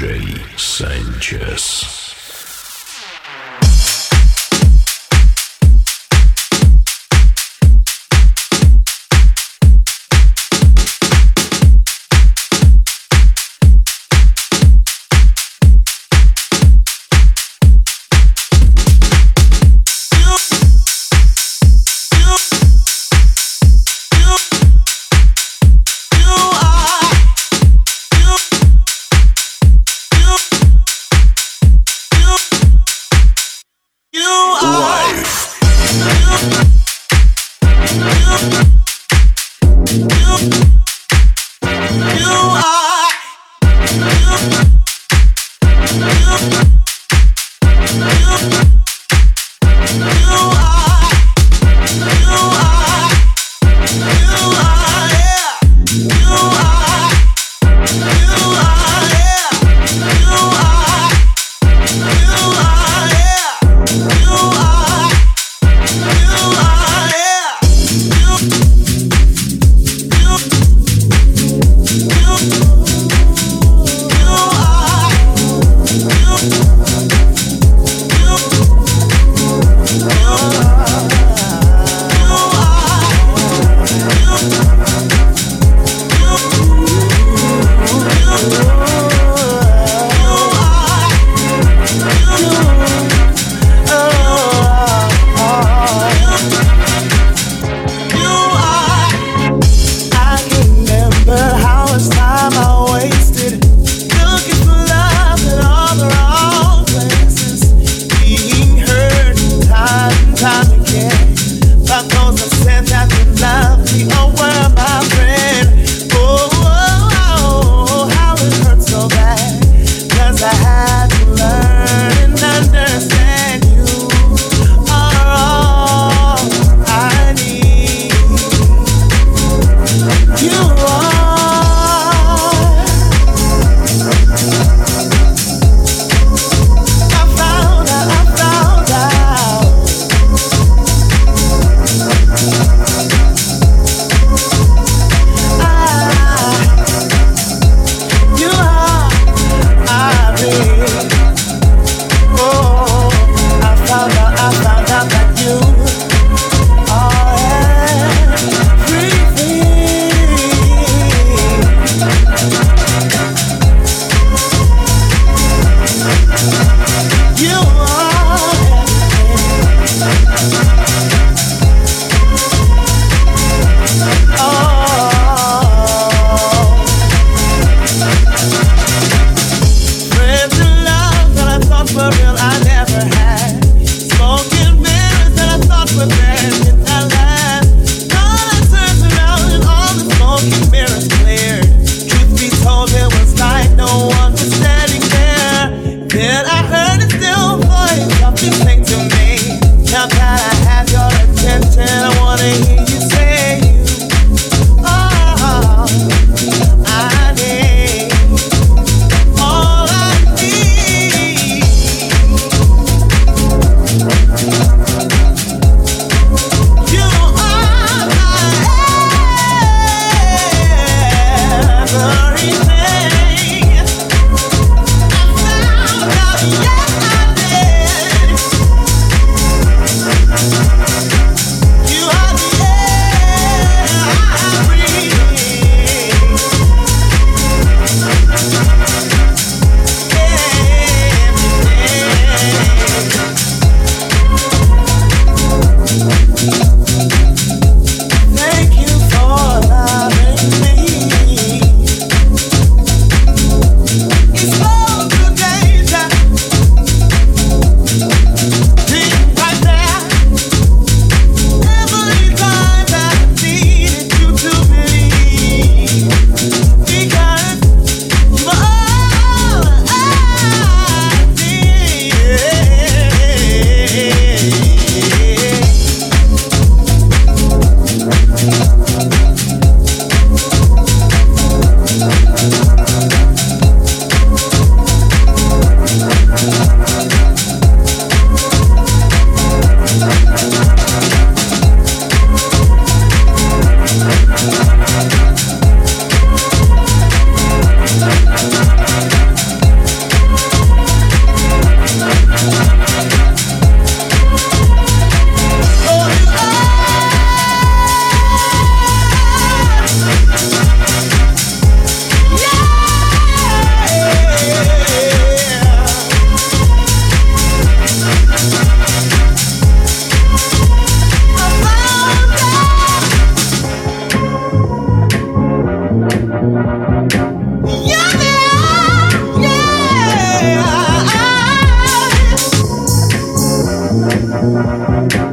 Jay Sanchez. Müzik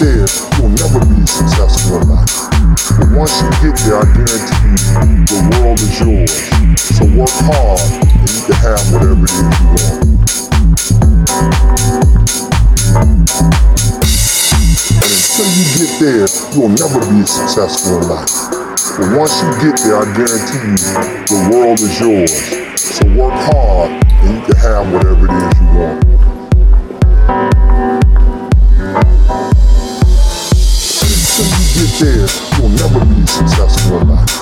there, you'll never be successful in life. But once you get there, I guarantee you, the world is yours. So work hard, and you can have whatever it is you want. And until you get there, you'll never be successful in life. But once you get there, I guarantee you, the world is yours. So work hard, and you can have whatever it is you want. There, you'll never be successful in life.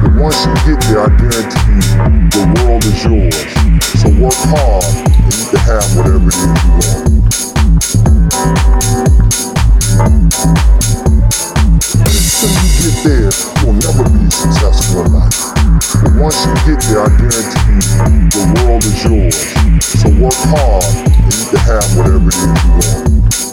But once you get there, I guarantee you, the world is yours. So work hard, and you can have whatever it is you want. Until you get there, you'll never be successful in life. But once you get there, I guarantee you, the world is yours. So work hard, and you can have whatever it is you want.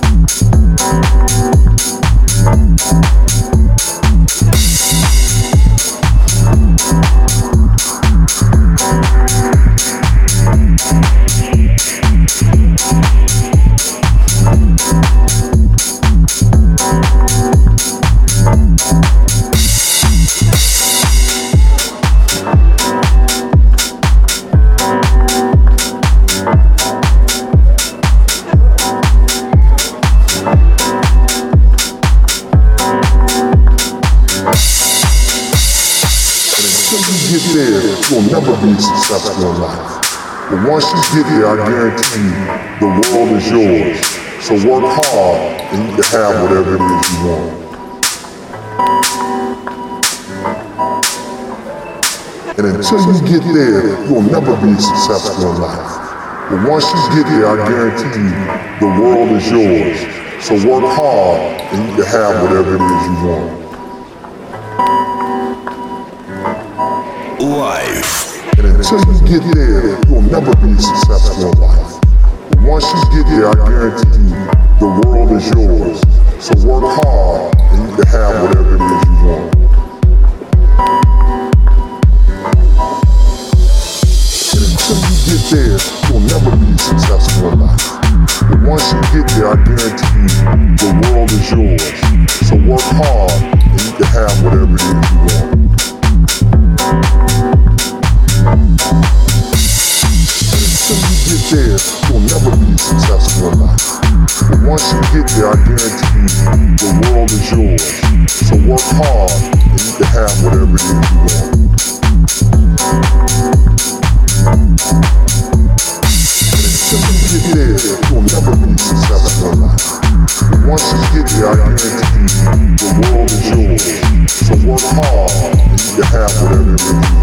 Successful in life. But once you get there, I guarantee you, the world is yours. So work hard, and you can have whatever it is you want. And until you get there, you'll never be successful in life. But once you get there, I guarantee you, the world is yours. So work hard, and you can have whatever it is you want. Life. Until you get there, you'll never be successful in life. Once you get there, I guarantee you, the world is yours. So work hard, and you can have whatever it is you want. Until you get there, you'll never be successful in life. But once you get there, I guarantee you, the world is yours. So work hard, and you can have whatever it is you want. There, you'll never be successful in life. But once you get there, I guarantee you, the world is yours. So work hard, and you can have whatever it is you want. You get there, you'll never be successful. But once you get there, I guarantee you, the world is yours. So work hard, and you have whatever it is you want.